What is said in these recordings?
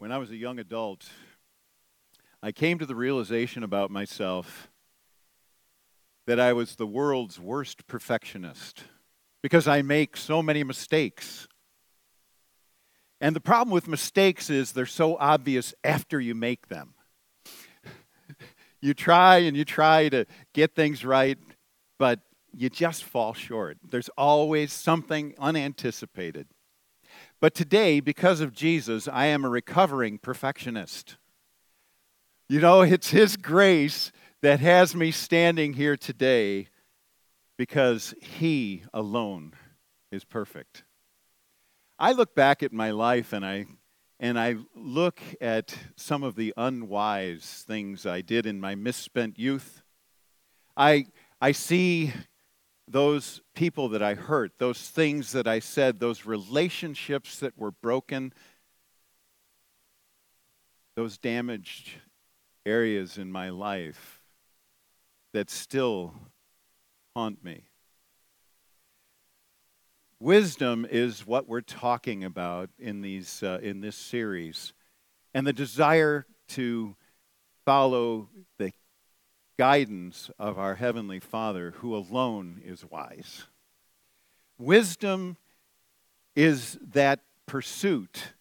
when I was a young adult, I came to the realization about myself that I was the world's worst perfectionist because I make so many mistakes. And the problem with mistakes is they're so obvious after you make them. you try and you try to get things right, but you just fall short. There's always something unanticipated. But today, because of Jesus, I am a recovering perfectionist. You know, it's His grace that has me standing here today because He alone is perfect. I look back at my life and I and I look at some of the unwise things I did in my misspent youth. I I see those people that I hurt, those things that I said, those relationships that were broken, those damaged areas in my life that still haunt me. Wisdom is what we're talking about in, these, uh, in this series. And the desire to follow the guidance of our Heavenly Father, who alone is wise. Wisdom is that pursuit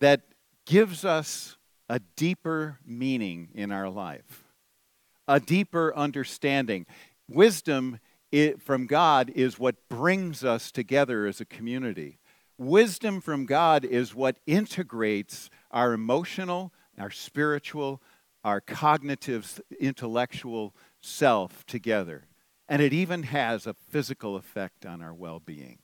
that gives us a deeper meaning in our life, a deeper understanding. Wisdom from God is what brings us together as a community. Wisdom from God is what integrates our emotional, our spiritual, our cognitive, intellectual self together. And it even has a physical effect on our well being.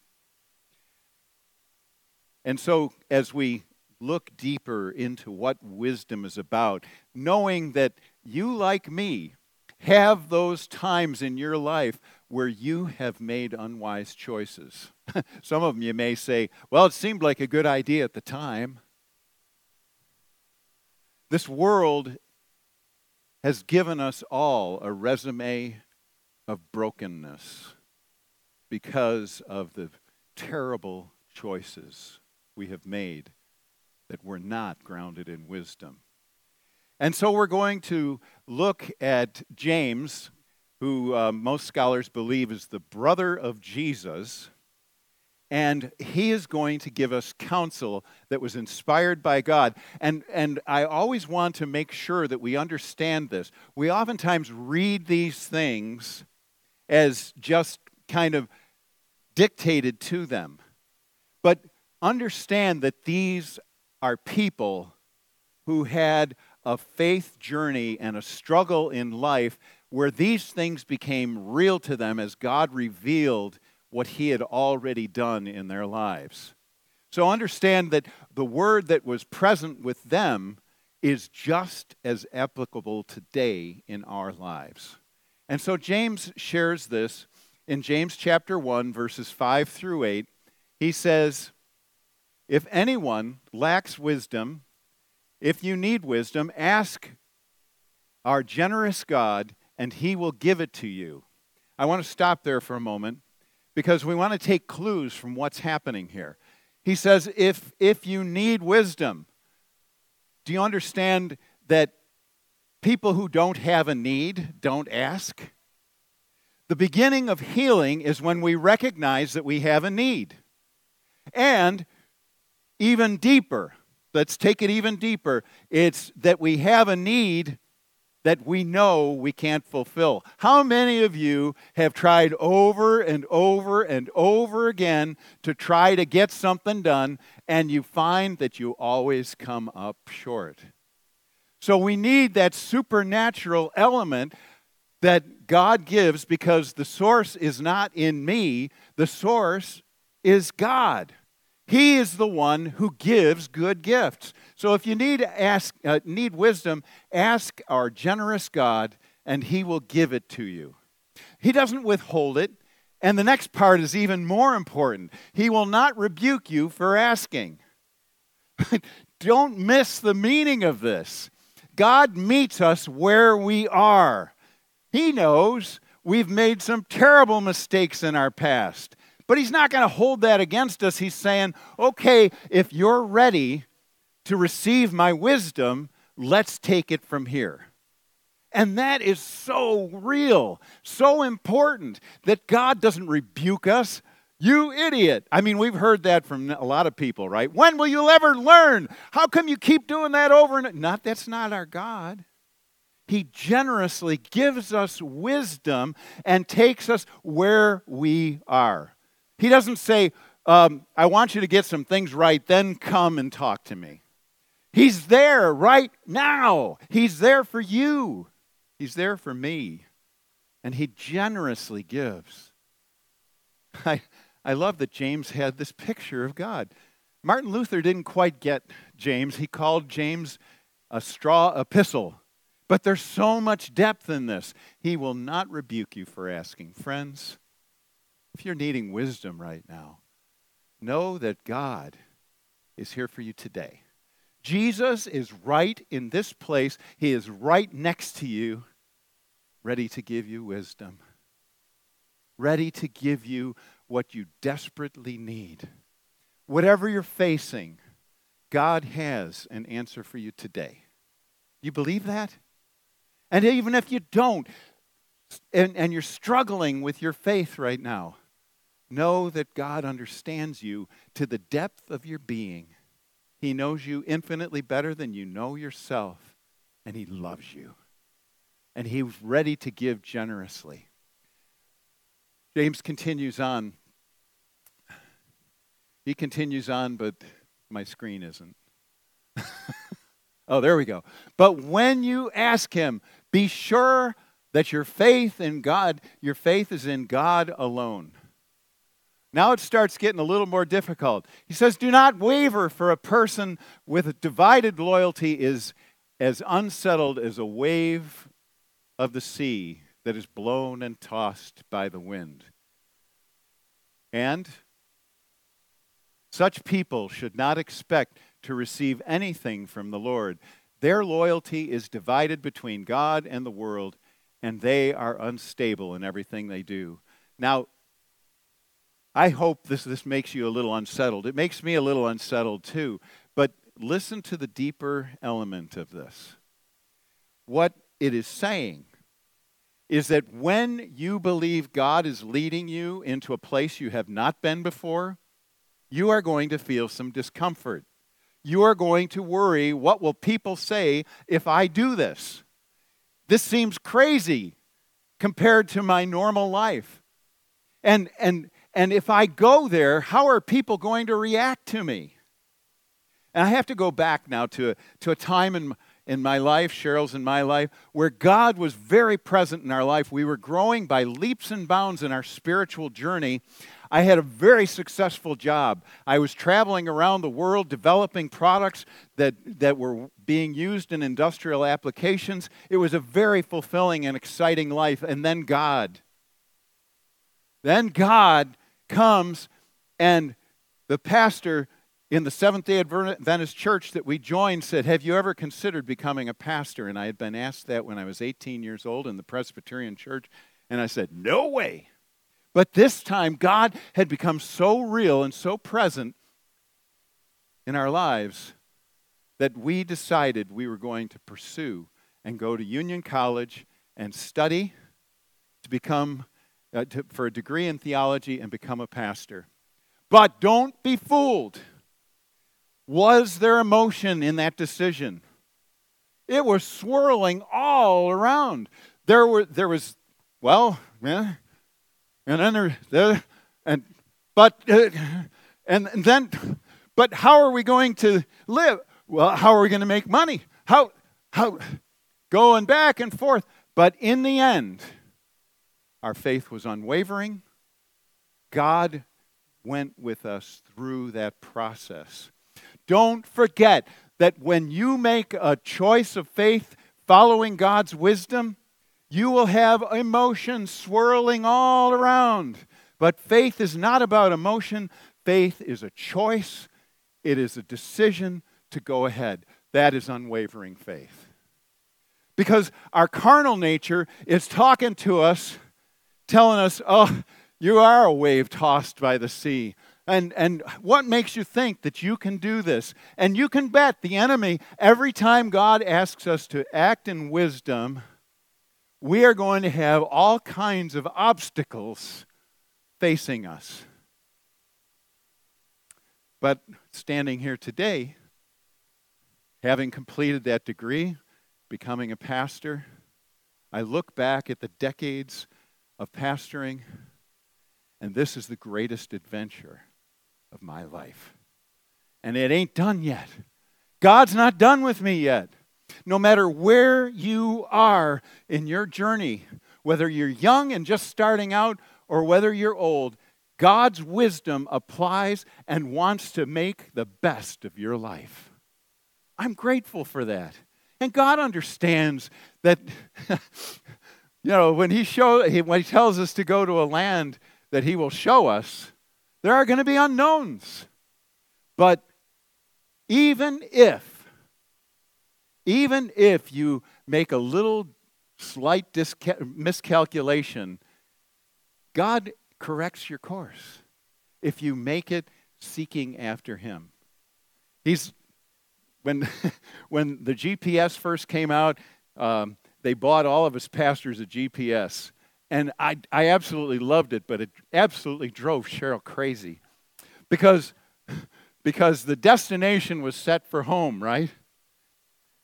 And so, as we look deeper into what wisdom is about, knowing that you, like me, have those times in your life where you have made unwise choices. Some of them you may say, well, it seemed like a good idea at the time. This world has given us all a resume of brokenness because of the terrible choices we have made that were not grounded in wisdom. And so we're going to look at James, who uh, most scholars believe is the brother of Jesus and he is going to give us counsel that was inspired by God. And, and I always want to make sure that we understand this. We oftentimes read these things as just kind of dictated to them. But understand that these are people who had a faith journey and a struggle in life where these things became real to them as God revealed what he had already done in their lives. So understand that the word that was present with them is just as applicable today in our lives. And so James shares this in James chapter 1, verses 5 through 8. He says, If anyone lacks wisdom, if you need wisdom, ask our generous God, and he will give it to you. I want to stop there for a moment because we want to take clues from what's happening here. He says, if, if you need wisdom, do you understand that people who don't have a need don't ask? The beginning of healing is when we recognize that we have a need. And even deeper, let's take it even deeper, it's that we have a need that we know we can't fulfill. How many of you have tried over and over and over again to try to get something done and you find that you always come up short? So we need that supernatural element that God gives because the source is not in me, the source is God. He is the one who gives good gifts. So if you need ask uh, need wisdom, ask our generous God and he will give it to you. He doesn't withhold it, and the next part is even more important. He will not rebuke you for asking. Don't miss the meaning of this. God meets us where we are. He knows we've made some terrible mistakes in our past. But he's not going to hold that against us. He's saying, okay, if you're ready to receive my wisdom, let's take it from here. And that is so real, so important that God doesn't rebuke us. You idiot. I mean, we've heard that from a lot of people, right? When will you ever learn? How come you keep doing that over and not that's not our God. He generously gives us wisdom and takes us where we are. He doesn't say, um, I want you to get some things right, then come and talk to me. He's there right now. He's there for you. He's there for me. And He generously gives. I, I love that James had this picture of God. Martin Luther didn't quite get James. He called James a straw epistle but there's so much depth in this. He will not rebuke you for asking. Friends, if you're needing wisdom right now, know that God is here for you today. Jesus is right in this place, He is right next to you, ready to give you wisdom, ready to give you what you desperately need. Whatever you're facing, God has an answer for you today. You believe that? And even if you don't, and, and you're struggling with your faith right now, know that God understands you to the depth of your being. He knows you infinitely better than you know yourself, and He loves you. And He's ready to give generously. James continues on. He continues on, but my screen isn't. oh, there we go. But when you ask Him, be sure that your faith in God, your faith is in God alone. Now it starts getting a little more difficult. He says, Do not waver, for a person with a divided loyalty is as unsettled as a wave of the sea that is blown and tossed by the wind. And such people should not expect to receive anything from the Lord. Their loyalty is divided between God and the world, and they are unstable in everything they do. Now, I hope this, this makes you a little unsettled. It makes me a little unsettled too. But listen to the deeper element of this. What it is saying is that when you believe God is leading you into a place you have not been before, you are going to feel some discomfort you are going to worry what will people say if I do this? This seems crazy compared to my normal life. And, and, and if I go there, how are people going to react to me? And I have to go back now to a, to a time in, in my life, Cheryl's in my life, where God was very present in our life. We were growing by leaps and bounds in our spiritual journey. I had a very successful job. I was traveling around the world developing products that, that were being used in industrial applications. It was a very fulfilling and exciting life. And then God. Then God comes, and the pastor in the Seventh day Adventist church that we joined said, Have you ever considered becoming a pastor? And I had been asked that when I was 18 years old in the Presbyterian church. And I said, No way. But this time, God had become so real and so present in our lives that we decided we were going to pursue and go to Union College and study to become uh, to, for a degree in theology and become a pastor. But don't be fooled. Was there emotion in that decision? It was swirling all around. There were there was well, yeah, and then there, there and but uh, and, and then but how are we going to live well how are we going to make money how how going back and forth but in the end our faith was unwavering god went with us through that process don't forget that when you make a choice of faith following god's wisdom you will have emotions swirling all around. But faith is not about emotion, faith is a choice, it is a decision to go ahead. That is unwavering faith. Because our carnal nature is talking to us, telling us, oh, you are a wave tossed by the sea. And, and what makes you think that you can do this? And you can bet the enemy, every time God asks us to act in wisdom, we are going to have all kinds of obstacles facing us. But standing here today, having completed that degree, becoming a pastor, I look back at the decades of pastoring, and this is the greatest adventure of my life. And it ain't done yet. God's not done with me yet. No matter where you are in your journey, whether you're young and just starting out or whether you're old, God's wisdom applies and wants to make the best of your life. I'm grateful for that. And God understands that, you know, when he, show, when he tells us to go to a land that He will show us, there are going to be unknowns. But even if, even if you make a little slight disca- miscalculation, God corrects your course if you make it seeking after Him. He's when when the GPS first came out, um, they bought all of us pastors a GPS, and I I absolutely loved it, but it absolutely drove Cheryl crazy, because because the destination was set for home, right?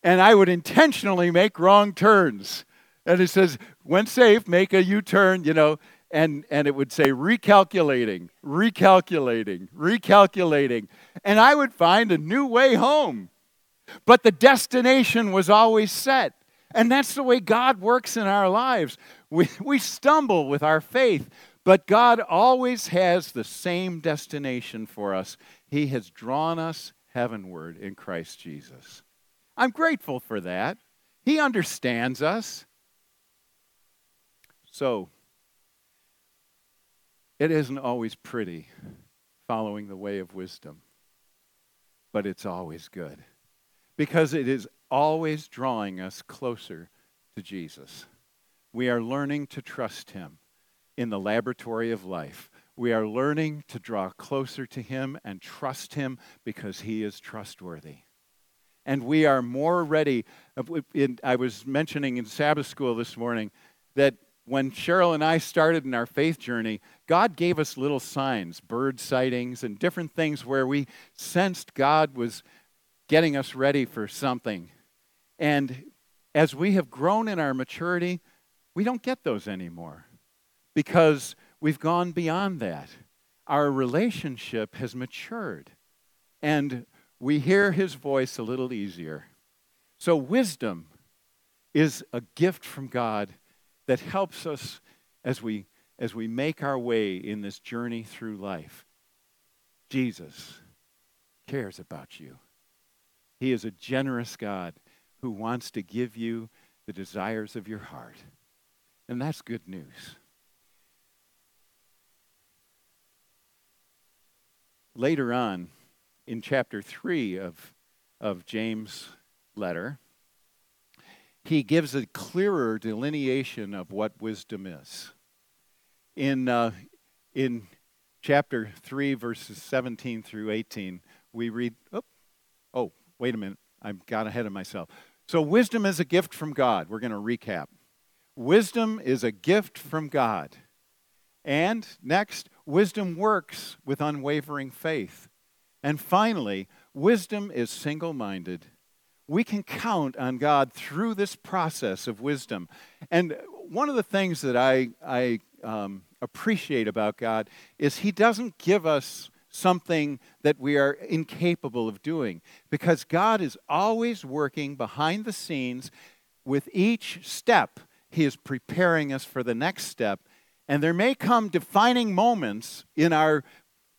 And I would intentionally make wrong turns. And it says, when safe, make a U turn, you know, and, and it would say recalculating, recalculating, recalculating. And I would find a new way home. But the destination was always set. And that's the way God works in our lives. We, we stumble with our faith, but God always has the same destination for us. He has drawn us heavenward in Christ Jesus. I'm grateful for that. He understands us. So, it isn't always pretty following the way of wisdom, but it's always good because it is always drawing us closer to Jesus. We are learning to trust Him in the laboratory of life. We are learning to draw closer to Him and trust Him because He is trustworthy. And we are more ready. Uh, I was mentioning in Sabbath school this morning that when Cheryl and I started in our faith journey, God gave us little signs, bird sightings, and different things where we sensed God was getting us ready for something. And as we have grown in our maturity, we don't get those anymore because we've gone beyond that. Our relationship has matured and we hear his voice a little easier. So, wisdom is a gift from God that helps us as we, as we make our way in this journey through life. Jesus cares about you. He is a generous God who wants to give you the desires of your heart. And that's good news. Later on, in chapter 3 of, of James' letter, he gives a clearer delineation of what wisdom is. In, uh, in chapter 3, verses 17 through 18, we read, oh, oh, wait a minute, I got ahead of myself. So, wisdom is a gift from God. We're going to recap. Wisdom is a gift from God. And next, wisdom works with unwavering faith. And finally, wisdom is single minded. We can count on God through this process of wisdom. And one of the things that I, I um, appreciate about God is He doesn't give us something that we are incapable of doing because God is always working behind the scenes with each step. He is preparing us for the next step. And there may come defining moments in our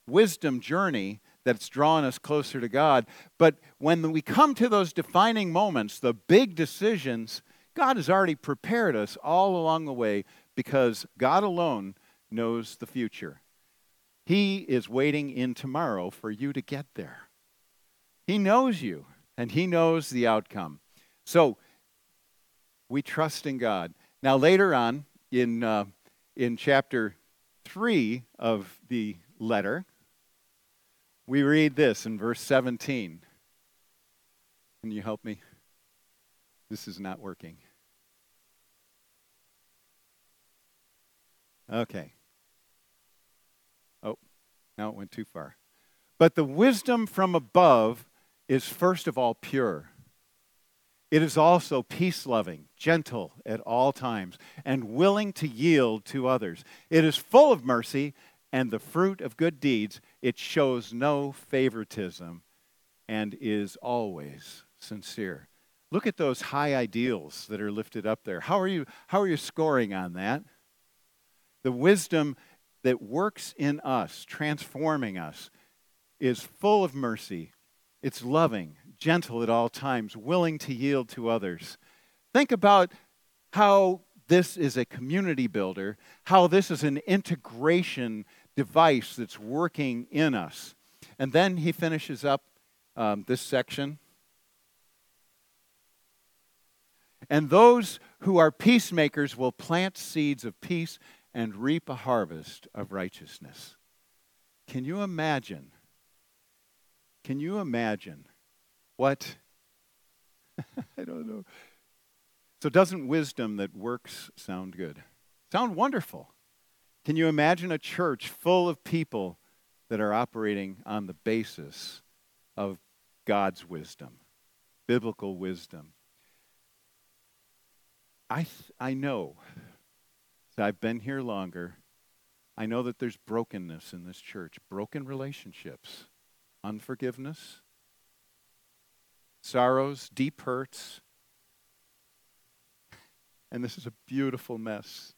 wisdom journey that's drawn us closer to God. But when we come to those defining moments, the big decisions, God has already prepared us all along the way because God alone knows the future. He is waiting in tomorrow for you to get there. He knows you and He knows the outcome. So we trust in God. Now, later on in, uh, in chapter 3 of the letter, we read this in verse 17. Can you help me? This is not working. Okay. Now it went too far. But the wisdom from above is first of all pure. It is also peace loving, gentle at all times, and willing to yield to others. It is full of mercy and the fruit of good deeds. It shows no favoritism and is always sincere. Look at those high ideals that are lifted up there. How are you, how are you scoring on that? The wisdom that works in us, transforming us, is full of mercy. It's loving, gentle at all times, willing to yield to others. Think about how this is a community builder, how this is an integration device that's working in us. And then he finishes up um, this section. And those who are peacemakers will plant seeds of peace and reap a harvest of righteousness. Can you imagine? Can you imagine what? I don't know. So, doesn't wisdom that works sound good? Sound wonderful. Can you imagine a church full of people that are operating on the basis of God's wisdom, biblical wisdom? I, th- I know, I've been here longer, I know that there's brokenness in this church, broken relationships, unforgiveness, sorrows, deep hurts. And this is a beautiful mess.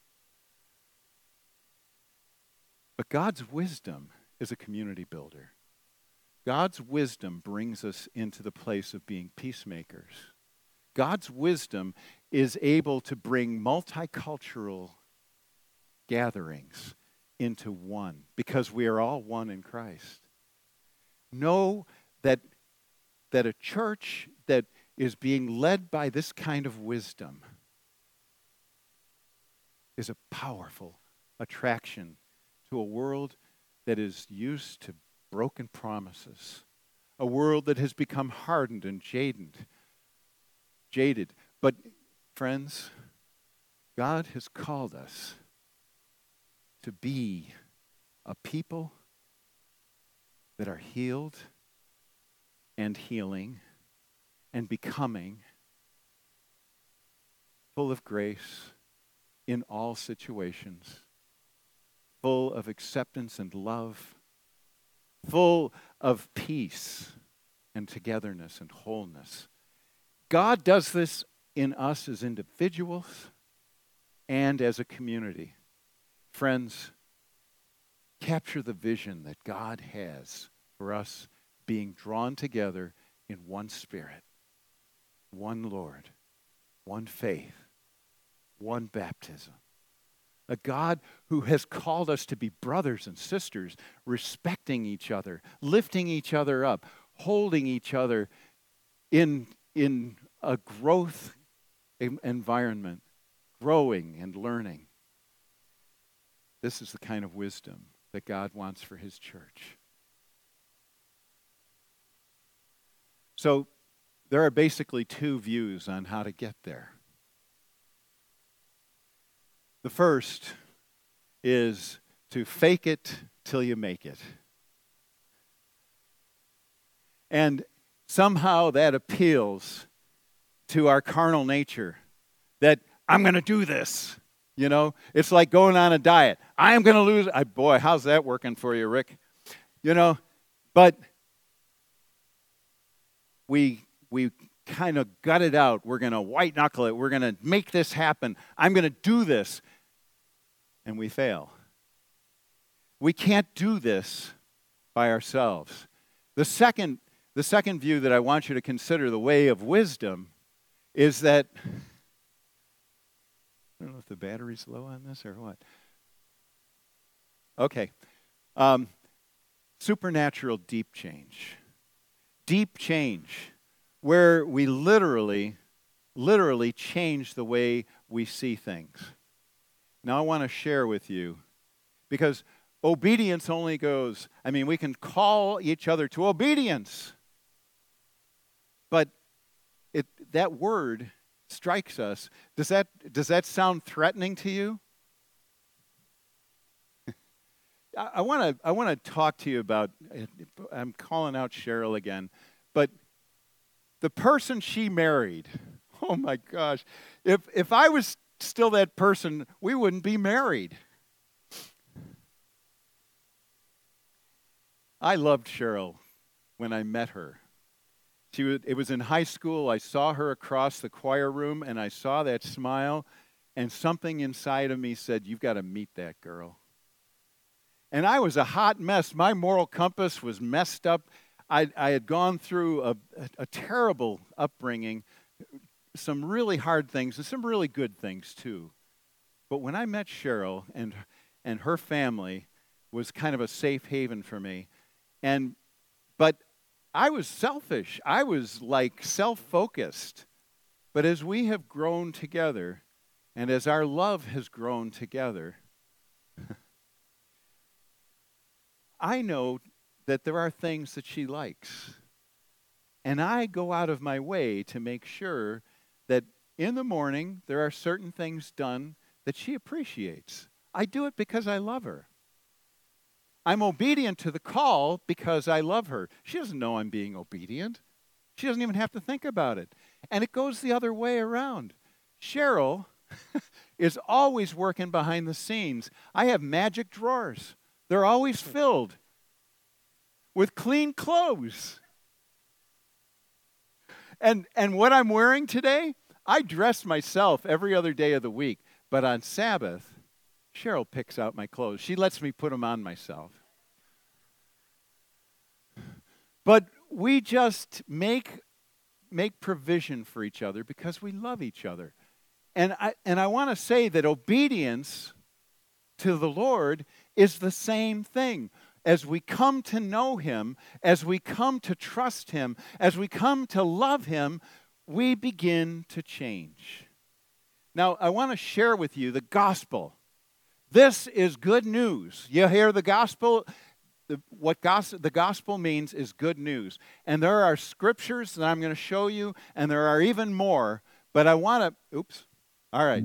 But God's wisdom is a community builder. God's wisdom brings us into the place of being peacemakers. God's wisdom is able to bring multicultural gatherings into one because we are all one in Christ. Know that, that a church that is being led by this kind of wisdom is a powerful attraction to a world that is used to broken promises, a world that has become hardened and jaded. Jaded. But friends, God has called us to be a people that are healed and healing and becoming full of grace in all situations full of acceptance and love, full of peace and togetherness and wholeness. God does this in us as individuals and as a community. Friends, capture the vision that God has for us being drawn together in one spirit, one Lord, one faith, one baptism a God who has called us to be brothers and sisters, respecting each other, lifting each other up, holding each other in, in a growth environment, growing and learning. This is the kind of wisdom that God wants for his church. So, there are basically two views on how to get there. The first is to fake it till you make it. And somehow that appeals to our carnal nature that I'm going to do this. You know, it's like going on a diet. I am going to lose. I, boy, how's that working for you, Rick? You know, but we we kind of gut it out. We're going to white knuckle it. We're going to make this happen. I'm going to do this and we fail. We can't do this by ourselves. The second, the second view that I want you to consider, the way of wisdom, is that I don't know if the battery's low on this or what. Okay. Um, supernatural deep change. Deep change, where we literally, literally change the way we see things. Now, I want to share with you because Obedience only goes, I mean, we can call each other to obedience. But it, that word strikes us. Does that, does that sound threatening to you? I want to I want to talk to you about uh, I'm calling out Cheryl again, but the person she married. Oh my gosh. If if I was still that person, we wouldn't be married. I loved Cheryl when I met her. She was, it was in high school. I saw her across the choir room and I saw that smile, and something inside of me said, You've got to meet that girl. And I was a hot mess. My moral compass was messed up. I, I had gone through a, a, a terrible upbringing, some really hard things, and some really good things too. But when I met Cheryl and, and her family was kind of a safe haven for me. And, but I was selfish. I was like self focused. But as we have grown together, and as our love has grown together, I know that there are things that she likes. And I go out of my way to make sure that in the morning there are certain things done that she appreciates. I do it because I love her. I'm obedient to the call because I love her. She doesn't know I'm being obedient. She doesn't even have to think about it. And it goes the other way around. Cheryl is always working behind the scenes. I have magic drawers. They're always filled with clean clothes. And, and what I'm wearing today, I dress myself every other day of the week. But on Sabbath, Cheryl picks out my clothes. She lets me put them on myself. But we just make, make provision for each other because we love each other. And I, and I want to say that obedience to the Lord is the same thing. As we come to know Him, as we come to trust Him, as we come to love Him, we begin to change. Now, I want to share with you the gospel. This is good news. You hear the gospel? What gospel, the gospel means is good news. And there are scriptures that I'm going to show you, and there are even more. But I want to, oops, all right.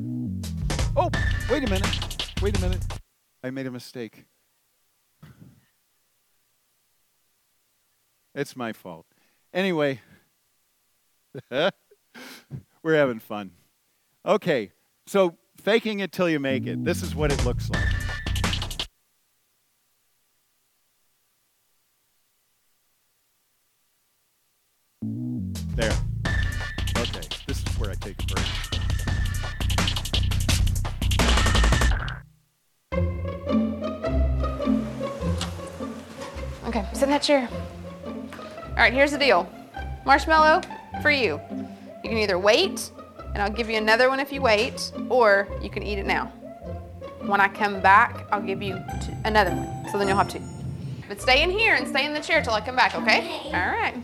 Oh, wait a minute. Wait a minute. I made a mistake. It's my fault. Anyway, we're having fun. Okay, so faking it till you make it. This is what it looks like. There. Okay, this is where I take a break. Okay, sit in that chair. All right, here's the deal. Marshmallow for you. You can either wait, and I'll give you another one if you wait, or you can eat it now. When I come back, I'll give you two, another one. So then you'll have two. But stay in here and stay in the chair till I come back, okay? Okay. All right.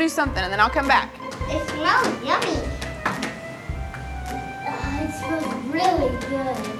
Do something and then I'll come back. It smells yummy. Oh, it smells really good.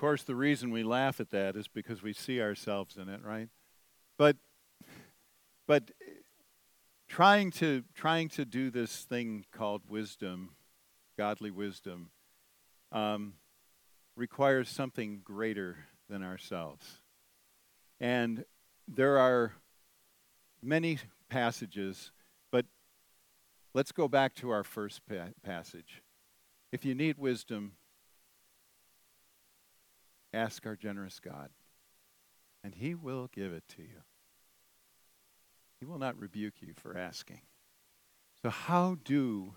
Of course, the reason we laugh at that is because we see ourselves in it, right? But but trying to trying to do this thing called wisdom, godly wisdom, um, requires something greater than ourselves. And there are many passages, but let's go back to our first pa- passage. If you need wisdom, ask our generous God, and He will give it to you. He will not rebuke you for asking. So, how do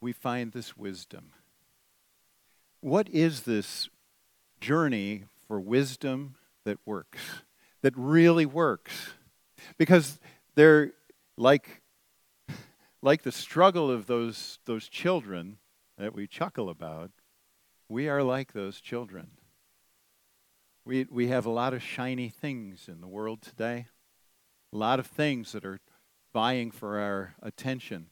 we find this wisdom? What is this journey for wisdom that works, that really works? Because they're like, like the struggle of those, those children that we chuckle about, we are like those children. We, we have a lot of shiny things in the world today, a lot of things that are vying for our attention,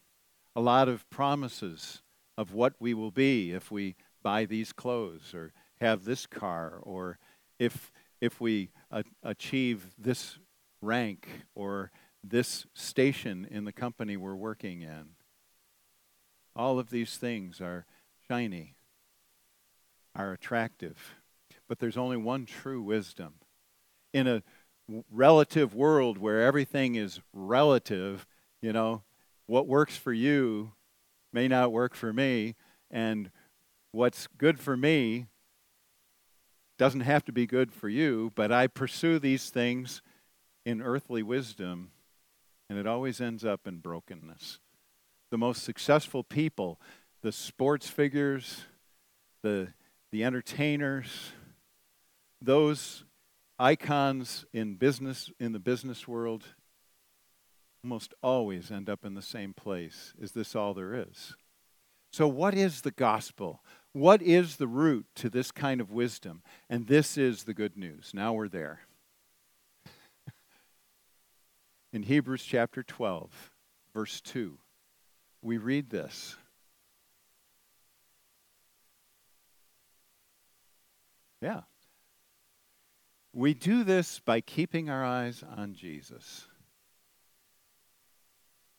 a lot of promises of what we will be if we buy these clothes or have this car or if, if we a- achieve this rank or this station in the company we're working in. All of these things are shiny, are attractive, but there's only one true wisdom. In a relative world where everything is relative, you know, what works for you may not work for me, and what's good for me doesn't have to be good for you, but I pursue these things in earthly wisdom, and it always ends up in brokenness. The most successful people, the sports figures, the, the entertainers, those icons in business in the business world almost always end up in the same place. Is this all there is? So, what is the gospel? What is the root to this kind of wisdom? And this is the good news. Now we're there. In Hebrews chapter 12, verse 2, we read this. Yeah. We do this by keeping our eyes on Jesus,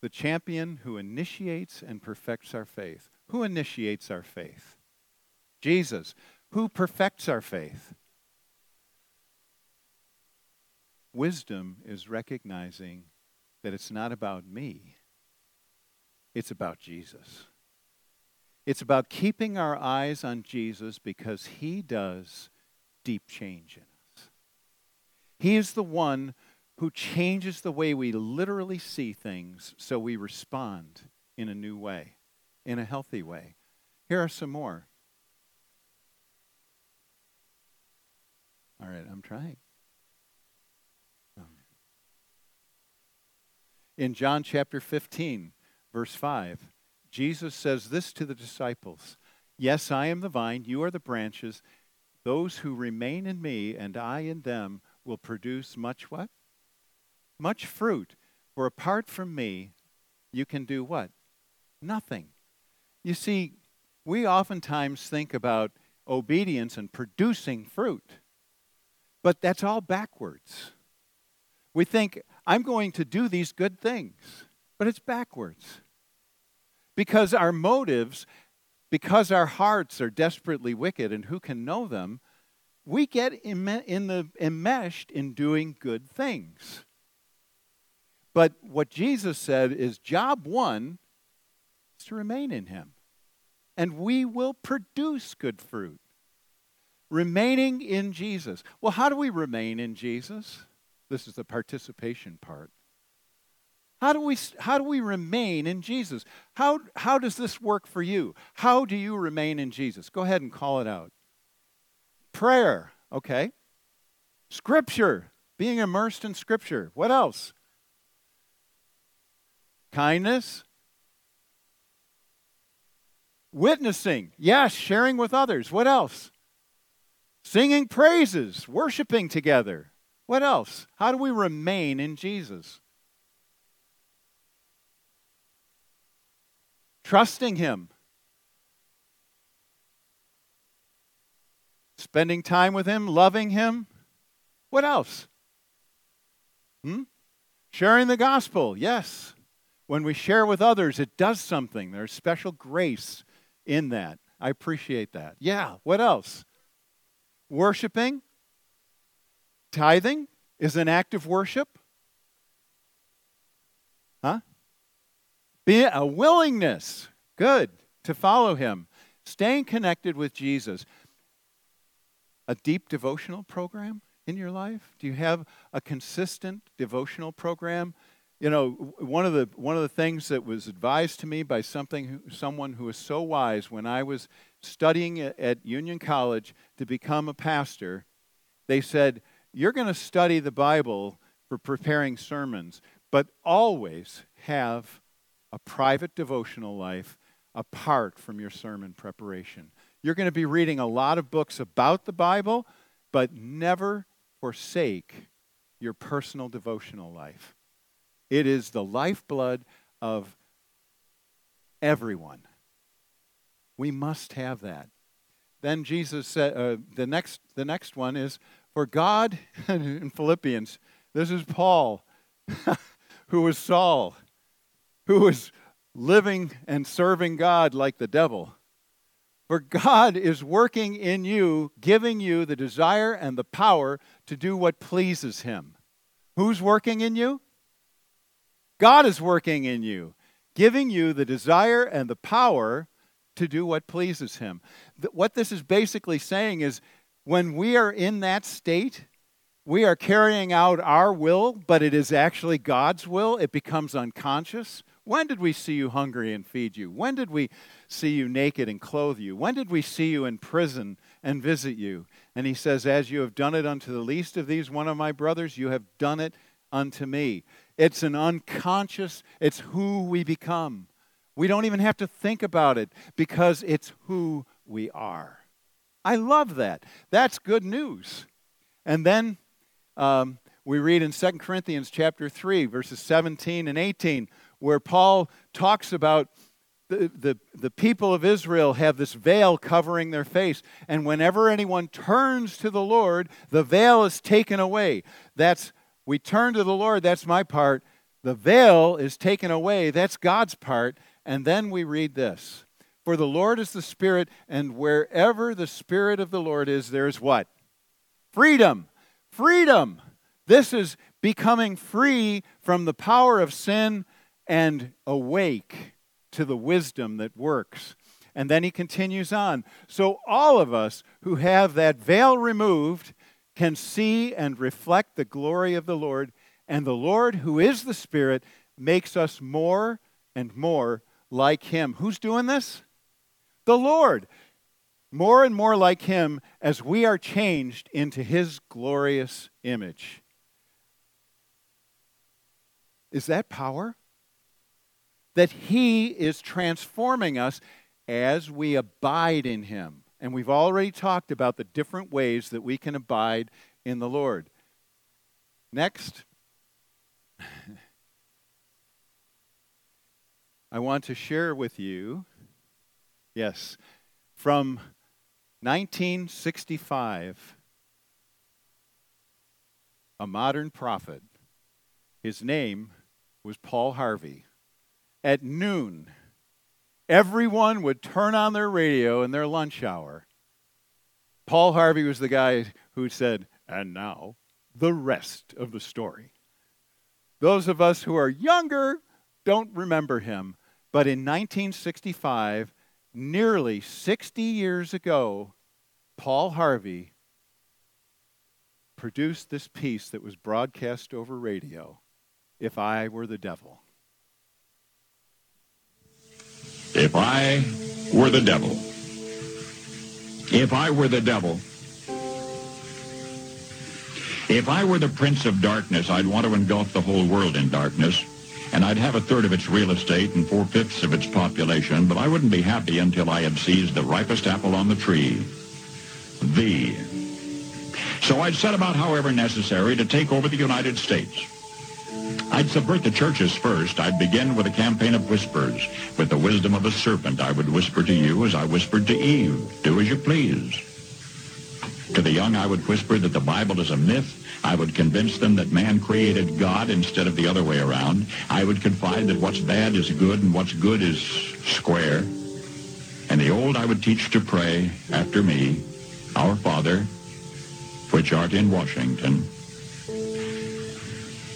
the champion who initiates and perfects our faith. Who initiates our faith? Jesus. Who perfects our faith? Wisdom is recognizing that it's not about me, it's about Jesus. It's about keeping our eyes on Jesus because he does deep change in us. He is the one who changes the way we literally see things so we respond in a new way, in a healthy way. Here are some more. All right, I'm trying. Um, in John chapter 15, verse 5, Jesus says this to the disciples Yes, I am the vine, you are the branches. Those who remain in me and I in them will produce much what? Much fruit. For apart from me, you can do what? Nothing. You see, we oftentimes think about obedience and producing fruit, but that's all backwards. We think, I'm going to do these good things, but it's backwards. Because our motives, because our hearts are desperately wicked, and who can know them, we get in the, enmeshed in doing good things. But what Jesus said is job one is to remain in Him, and we will produce good fruit. Remaining in Jesus. Well, how do we remain in Jesus? This is the participation part. How do we, how do we remain in Jesus? How, how does this work for you? How do you remain in Jesus? Go ahead and call it out. Prayer, okay. Scripture, being immersed in Scripture. What else? Kindness. Witnessing, yes, sharing with others. What else? Singing praises, worshiping together. What else? How do we remain in Jesus? Trusting Him. Spending time with Him, loving Him. What else? Hmm? Sharing the gospel, yes. When we share with others, it does something. There's special grace in that. I appreciate that. Yeah, what else? Worshiping, tithing is an act of worship. Huh? Be a willingness, good, to follow him. Staying connected with Jesus. A deep devotional program in your life? Do you have a consistent devotional program? You know, one of the one of the things that was advised to me by something someone who was so wise when I was studying at Union College to become a pastor, they said, "You're going to study the Bible for preparing sermons, but always have a private devotional life apart from your sermon preparation. You're going to be reading a lot of books about the Bible, but never forsake your personal devotional life. It is the lifeblood of everyone. We must have that. Then Jesus said, uh, the, next, the next one is, for God, in Philippians, this is Paul, who was Saul, who was living and serving God like the devil. For God is working in you, giving you the desire and the power to do what pleases Him. Who's working in you? God is working in you, giving you the desire and the power to do what pleases Him. What this is basically saying is when we are in that state, we are carrying out our will, but it is actually God's will. It becomes unconscious. When did we see you hungry and feed you? When did we see you naked and clothe you? When did we see you in prison and visit you? And he says, As you have done it unto the least of these, one of my brothers, you have done it unto me. It's an unconscious, it's who we become. We don't even have to think about it because it's who we are. I love that. That's good news. And then um, we read in 2 Corinthians chapter 3, verses 17 and 18, where Paul talks about the, the, the people of Israel have this veil covering their face. And whenever anyone turns to the Lord, the veil is taken away. That's, we turn to the Lord, that's my part. The veil is taken away, that's God's part. And then we read this For the Lord is the Spirit, and wherever the Spirit of the Lord is, there's what? Freedom. Freedom. This is becoming free from the power of sin and awake to the wisdom that works. And then he continues on. So, all of us who have that veil removed can see and reflect the glory of the Lord. And the Lord, who is the Spirit, makes us more and more like him. Who's doing this? The Lord. More and more like him as we are changed into his glorious image. Is that power? that He is transforming us as we abide in Him. And we've already talked about the different ways that we can abide in the Lord. Next, I want to share with you, yes, from 1965, a modern prophet. His name was Paul Harvey at noon, everyone would turn on their radio in their lunch hour. Paul Harvey was the guy who said, and now the rest of the story. Those of us who are younger don't remember him, but in 1965, nearly 60 years ago, Paul Harvey produced this piece that was broadcast over radio, If I Were the Devil. If I were the devil, if I were the devil, if I were the prince of darkness, I'd want to engulf the whole world in darkness, and I'd have a third of its real estate and four-fifths of its population, but I wouldn't be happy until I had seized the ripest apple on the tree, thee. So I'd set about, however necessary, to take over the United States. I'd subvert the churches first. I'd begin with a campaign of whispers. With the wisdom of a serpent, I would whisper to you as I whispered to Eve, do as you please. To the young, I would whisper that the Bible is a myth. I would convince them that man created God instead of the other way around. I would confide that what's bad is good and what's good is square. And the old I would teach to pray after me, Our Father, which art in Washington.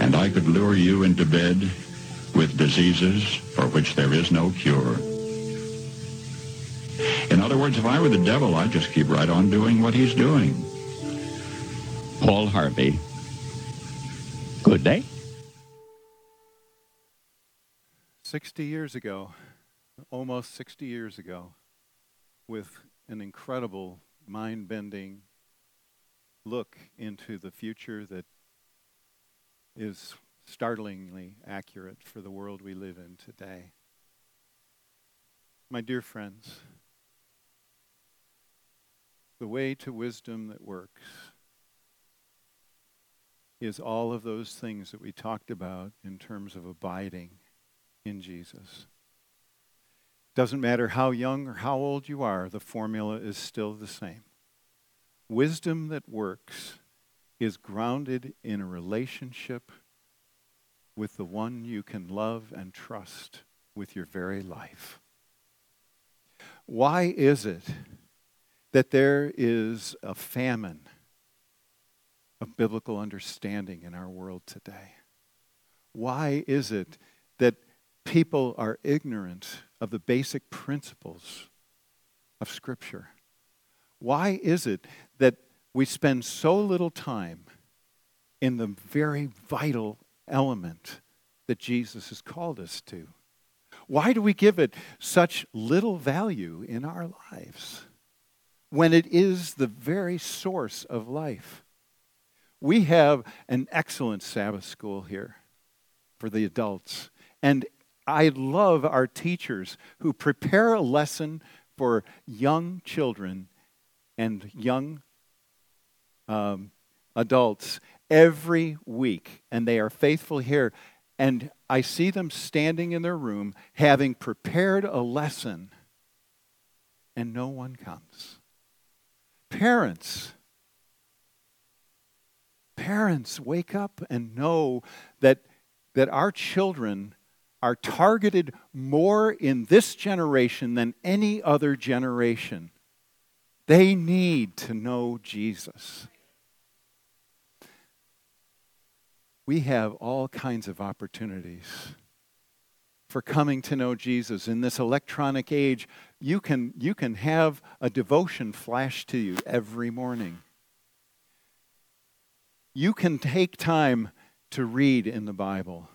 and I could lure you into bed with diseases for which there is no cure. In other words, if I were the devil, I'd just keep right on doing what he's doing. Paul Harvey. Good day. 60 years ago, almost 60 years ago, with an incredible, mind bending look into the future that is startlingly accurate for the world we live in today. My dear friends, the way to wisdom that works is all of those things that we talked about in terms of abiding in Jesus. Doesn't matter how young or how old you are, the formula is still the same. Wisdom that works is grounded in a relationship with the one you can love and trust with your very life. Why is it that there is a famine of biblical understanding in our world today? Why is it that people are ignorant of the basic principles of Scripture? Why is it that we spend so little time in the very vital element that Jesus has called us to? Why do we give it such little value in our lives when it is the very source of life? We have an excellent Sabbath school here for the adults. And I love our teachers who prepare a lesson for young children and young um, adults every week, and they are faithful here. And I see them standing in their room having prepared a lesson, and no one comes. Parents, parents, wake up and know that, that our children are targeted more in this generation than any other generation. They need to know Jesus. We have all kinds of opportunities for coming to know Jesus. In this electronic age, you can, you can have a devotion flash to you every morning. You can take time to read in the Bible.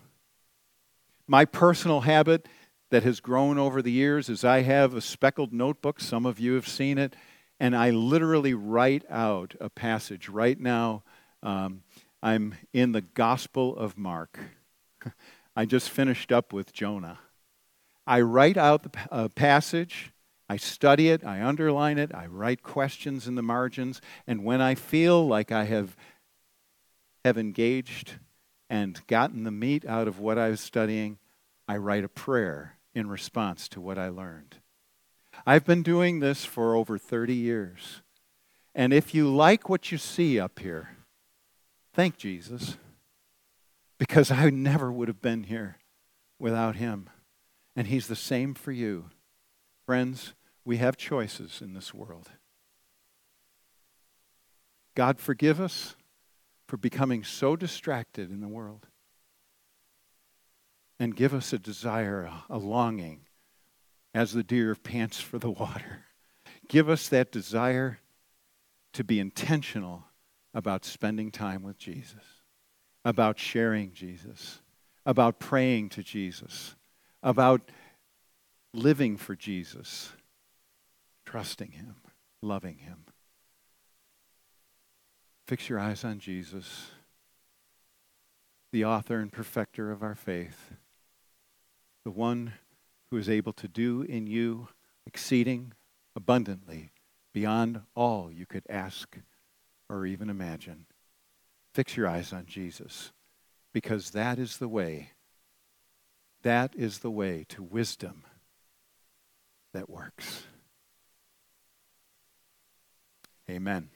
My personal habit that has grown over the years is I have a speckled notebook. Some of you have seen it. And I literally write out a passage. Right now, um, I'm in the Gospel of Mark. I just finished up with Jonah. I write out the uh, passage, I study it, I underline it, I write questions in the margins, and when I feel like I have, have engaged and gotten the meat out of what I was studying, I write a prayer in response to what I learned. I've been doing this for over 30 years. And if you like what you see up here, thank Jesus because I never would have been here without him. And he's the same for you. Friends, we have choices in this world. God, forgive us for becoming so distracted in the world. And give us a desire, a longing, as the deer pants for the water. Give us that desire to be intentional about spending time with Jesus about sharing Jesus, about praying to Jesus, about living for Jesus, trusting Him, loving Him. Fix your eyes on Jesus, the author and perfecter of our faith, the one who is able to do in you exceeding abundantly beyond all you could ask or even imagine. Fix your eyes on Jesus because that is the way. That is the way to wisdom that works. Amen.